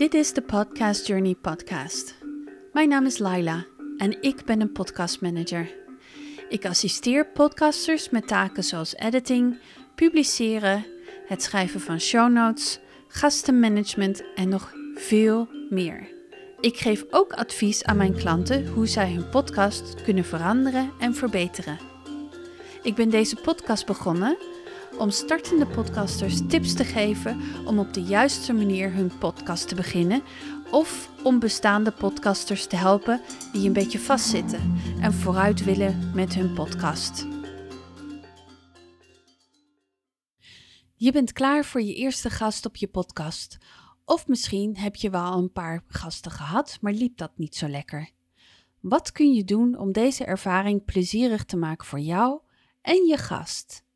Dit is de Podcast Journey podcast. Mijn naam is Laila en ik ben een podcastmanager. Ik assisteer podcasters met taken zoals editing, publiceren, het schrijven van show notes, gastenmanagement en nog veel meer. Ik geef ook advies aan mijn klanten hoe zij hun podcast kunnen veranderen en verbeteren. Ik ben deze podcast begonnen om startende podcasters tips te geven om op de juiste manier hun podcast te beginnen of om bestaande podcasters te helpen die een beetje vastzitten en vooruit willen met hun podcast. Je bent klaar voor je eerste gast op je podcast. Of misschien heb je wel een paar gasten gehad, maar liep dat niet zo lekker. Wat kun je doen om deze ervaring plezierig te maken voor jou en je gast?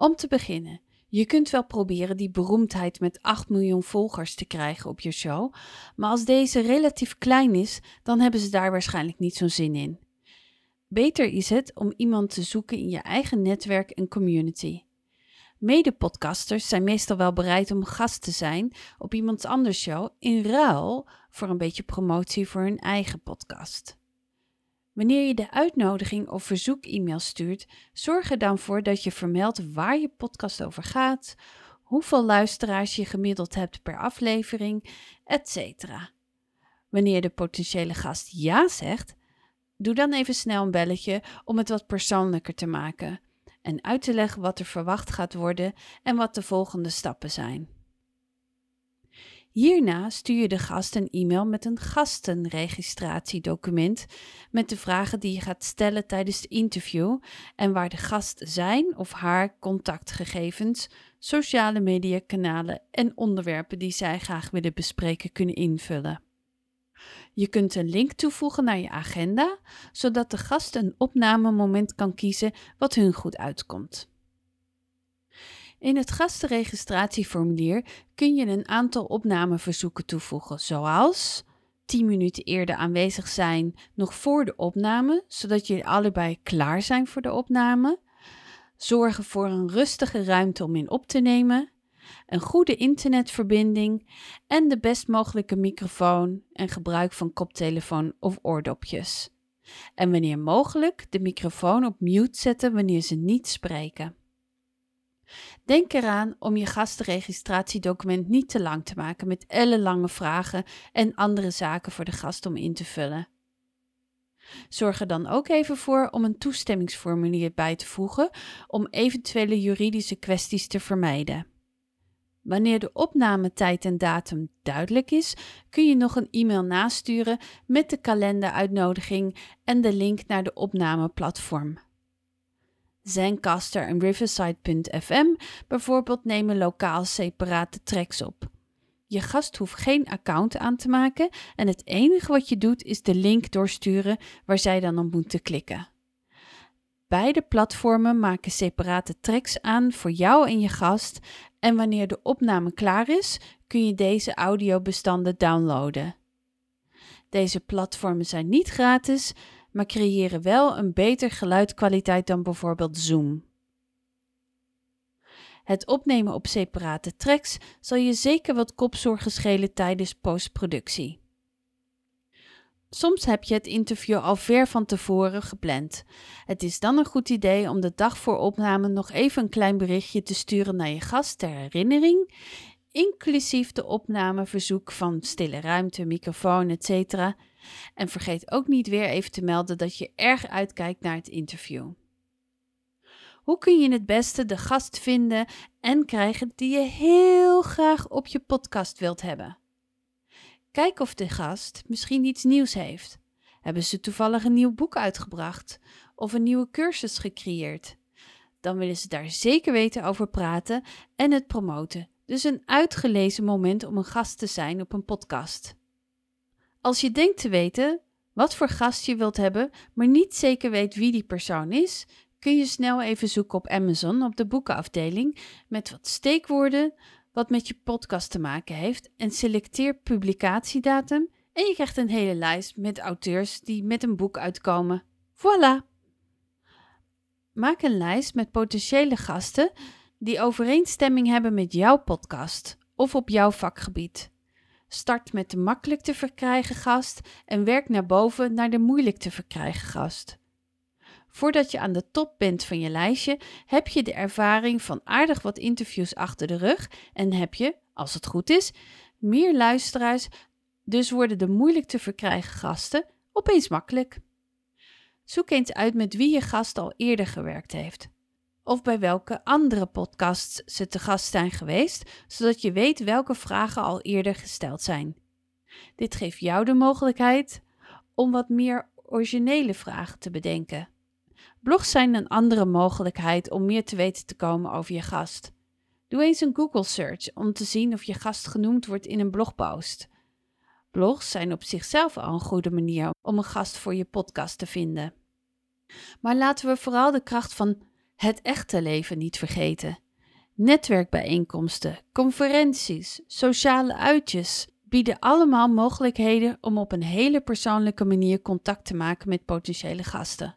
Om te beginnen, je kunt wel proberen die beroemdheid met 8 miljoen volgers te krijgen op je show, maar als deze relatief klein is, dan hebben ze daar waarschijnlijk niet zo'n zin in. Beter is het om iemand te zoeken in je eigen netwerk en community. Mede-podcasters zijn meestal wel bereid om gast te zijn op iemands anders show in ruil voor een beetje promotie voor hun eigen podcast. Wanneer je de uitnodiging of verzoek-e-mail stuurt, zorg er dan voor dat je vermeldt waar je podcast over gaat, hoeveel luisteraars je gemiddeld hebt per aflevering, etc. Wanneer de potentiële gast ja zegt, doe dan even snel een belletje om het wat persoonlijker te maken en uit te leggen wat er verwacht gaat worden en wat de volgende stappen zijn. Hierna stuur je de gast een e-mail met een gastenregistratiedocument met de vragen die je gaat stellen tijdens het interview en waar de gast zijn of haar contactgegevens, sociale mediakanalen en onderwerpen die zij graag willen bespreken kunnen invullen. Je kunt een link toevoegen naar je agenda, zodat de gast een opnamemoment kan kiezen wat hun goed uitkomt. In het gastenregistratieformulier kun je een aantal opnameverzoeken toevoegen, zoals 10 minuten eerder aanwezig zijn nog voor de opname, zodat jullie allebei klaar zijn voor de opname. Zorgen voor een rustige ruimte om in op te nemen. Een goede internetverbinding en de best mogelijke microfoon en gebruik van koptelefoon of oordopjes. En wanneer mogelijk de microfoon op mute zetten wanneer ze niet spreken. Denk eraan om je gastenregistratiedocument niet te lang te maken met ellenlange vragen en andere zaken voor de gast om in te vullen. Zorg er dan ook even voor om een toestemmingsformulier bij te voegen om eventuele juridische kwesties te vermijden. Wanneer de opnametijd en datum duidelijk is, kun je nog een e-mail nasturen met de kalenderuitnodiging en de link naar de opnameplatform. Zencaster en Riverside.fm bijvoorbeeld nemen lokaal separate tracks op. Je gast hoeft geen account aan te maken en het enige wat je doet is de link doorsturen waar zij dan op moeten klikken. Beide platformen maken separate tracks aan voor jou en je gast en wanneer de opname klaar is, kun je deze audiobestanden downloaden. Deze platformen zijn niet gratis, maar creëren wel een beter geluidkwaliteit dan bijvoorbeeld Zoom. Het opnemen op separate tracks zal je zeker wat kopzorgen schelen tijdens postproductie. Soms heb je het interview al ver van tevoren gepland. Het is dan een goed idee om de dag voor opname nog even een klein berichtje te sturen naar je gast ter herinnering, inclusief de opnameverzoek van stille ruimte, microfoon, etc. En vergeet ook niet weer even te melden dat je erg uitkijkt naar het interview. Hoe kun je het beste de gast vinden en krijgen die je heel graag op je podcast wilt hebben? Kijk of de gast misschien iets nieuws heeft. Hebben ze toevallig een nieuw boek uitgebracht of een nieuwe cursus gecreëerd? Dan willen ze daar zeker weten over praten en het promoten. Dus een uitgelezen moment om een gast te zijn op een podcast. Als je denkt te weten wat voor gast je wilt hebben, maar niet zeker weet wie die persoon is, kun je snel even zoeken op Amazon op de boekenafdeling met wat steekwoorden wat met je podcast te maken heeft en selecteer publicatiedatum en je krijgt een hele lijst met auteurs die met een boek uitkomen. Voilà! Maak een lijst met potentiële gasten die overeenstemming hebben met jouw podcast of op jouw vakgebied. Start met de makkelijk te verkrijgen gast en werk naar boven naar de moeilijk te verkrijgen gast. Voordat je aan de top bent van je lijstje, heb je de ervaring van aardig wat interviews achter de rug en heb je, als het goed is, meer luisteraars, dus worden de moeilijk te verkrijgen gasten opeens makkelijk. Zoek eens uit met wie je gast al eerder gewerkt heeft. Of bij welke andere podcasts ze te gast zijn geweest, zodat je weet welke vragen al eerder gesteld zijn. Dit geeft jou de mogelijkheid om wat meer originele vragen te bedenken. Blogs zijn een andere mogelijkheid om meer te weten te komen over je gast. Doe eens een Google search om te zien of je gast genoemd wordt in een blogpost. Blogs zijn op zichzelf al een goede manier om een gast voor je podcast te vinden. Maar laten we vooral de kracht van het echte leven niet vergeten. Netwerkbijeenkomsten, conferenties, sociale uitjes bieden allemaal mogelijkheden om op een hele persoonlijke manier contact te maken met potentiële gasten.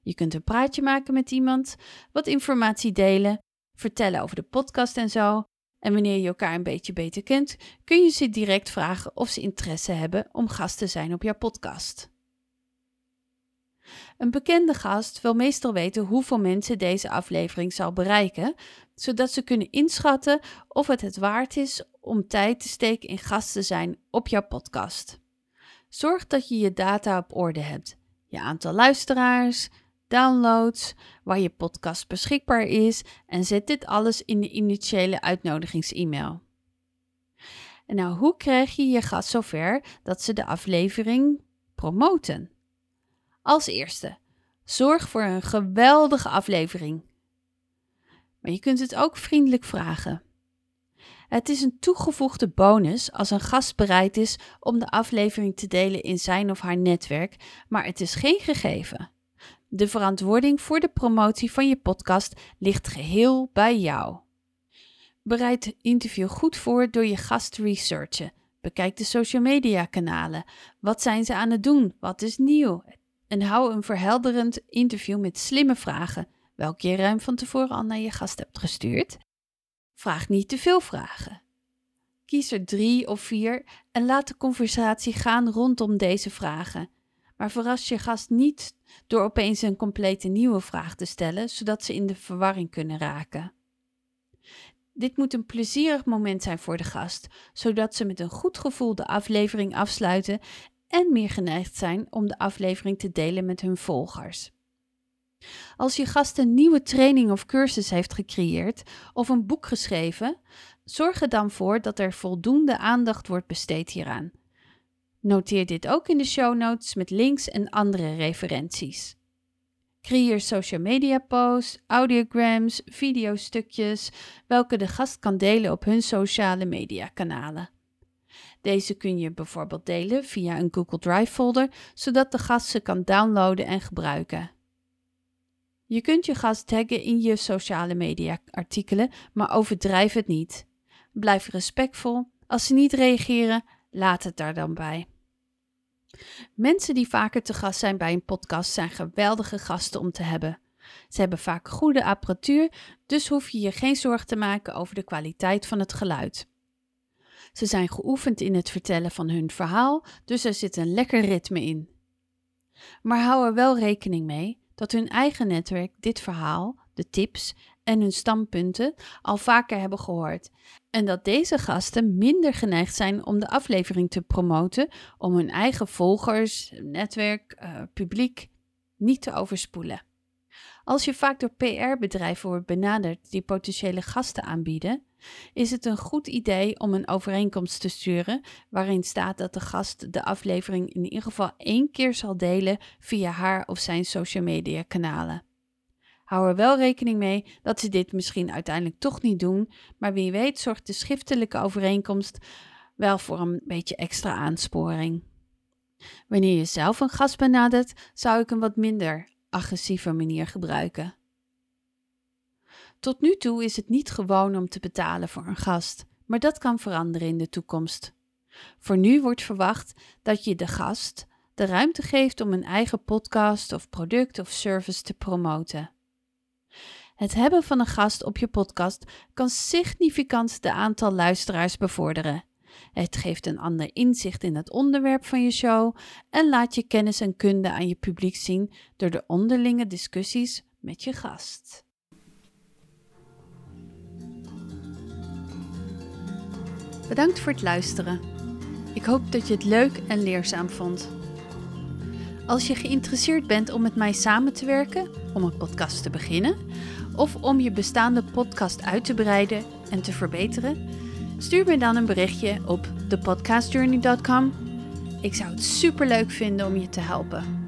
Je kunt een praatje maken met iemand, wat informatie delen, vertellen over de podcast en zo. En wanneer je elkaar een beetje beter kent, kun je ze direct vragen of ze interesse hebben om gast te zijn op jouw podcast. Een bekende gast wil meestal weten hoeveel mensen deze aflevering zal bereiken, zodat ze kunnen inschatten of het het waard is om tijd te steken in gast te zijn op jouw podcast. Zorg dat je je data op orde hebt: je aantal luisteraars, downloads, waar je podcast beschikbaar is en zet dit alles in de initiële uitnodigings-e-mail. En nou, hoe krijg je je gast zover dat ze de aflevering promoten? Als eerste, zorg voor een geweldige aflevering. Maar je kunt het ook vriendelijk vragen. Het is een toegevoegde bonus als een gast bereid is om de aflevering te delen in zijn of haar netwerk, maar het is geen gegeven. De verantwoording voor de promotie van je podcast ligt geheel bij jou. Bereid het interview goed voor door je gast te researchen. Bekijk de social media kanalen. Wat zijn ze aan het doen? Wat is nieuw? En hou een verhelderend interview met slimme vragen, welke je ruim van tevoren al naar je gast hebt gestuurd. Vraag niet te veel vragen. Kies er drie of vier en laat de conversatie gaan rondom deze vragen. Maar verras je gast niet door opeens een complete nieuwe vraag te stellen, zodat ze in de verwarring kunnen raken. Dit moet een plezierig moment zijn voor de gast, zodat ze met een goed gevoel de aflevering afsluiten en meer geneigd zijn om de aflevering te delen met hun volgers. Als je gast een nieuwe training of cursus heeft gecreëerd of een boek geschreven, zorg er dan voor dat er voldoende aandacht wordt besteed hieraan. Noteer dit ook in de show notes met links en andere referenties. Creëer social media posts, audiograms, videostukjes, welke de gast kan delen op hun sociale media kanalen. Deze kun je bijvoorbeeld delen via een Google Drive folder, zodat de gast ze kan downloaden en gebruiken. Je kunt je gast taggen in je sociale media artikelen, maar overdrijf het niet. Blijf respectvol. Als ze niet reageren, laat het daar dan bij. Mensen die vaker te gast zijn bij een podcast zijn geweldige gasten om te hebben. Ze hebben vaak goede apparatuur, dus hoef je je geen zorgen te maken over de kwaliteit van het geluid. Ze zijn geoefend in het vertellen van hun verhaal, dus er zit een lekker ritme in. Maar hou er wel rekening mee dat hun eigen netwerk dit verhaal, de tips en hun standpunten al vaker hebben gehoord. En dat deze gasten minder geneigd zijn om de aflevering te promoten, om hun eigen volgers, netwerk, uh, publiek niet te overspoelen. Als je vaak door PR-bedrijven wordt benaderd die potentiële gasten aanbieden, is het een goed idee om een overeenkomst te sturen waarin staat dat de gast de aflevering in ieder geval één keer zal delen via haar of zijn social media kanalen. Hou er wel rekening mee dat ze dit misschien uiteindelijk toch niet doen, maar wie weet zorgt de schriftelijke overeenkomst wel voor een beetje extra aansporing. Wanneer je zelf een gast benadert, zou ik een wat minder agressieve manier gebruiken. Tot nu toe is het niet gewoon om te betalen voor een gast, maar dat kan veranderen in de toekomst. Voor nu wordt verwacht dat je de gast de ruimte geeft om een eigen podcast of product of service te promoten. Het hebben van een gast op je podcast kan significant de aantal luisteraars bevorderen. Het geeft een ander inzicht in het onderwerp van je show en laat je kennis en kunde aan je publiek zien door de onderlinge discussies met je gast. Bedankt voor het luisteren. Ik hoop dat je het leuk en leerzaam vond. Als je geïnteresseerd bent om met mij samen te werken, om een podcast te beginnen, of om je bestaande podcast uit te breiden en te verbeteren, stuur me dan een berichtje op thepodcastjourney.com. Ik zou het super leuk vinden om je te helpen.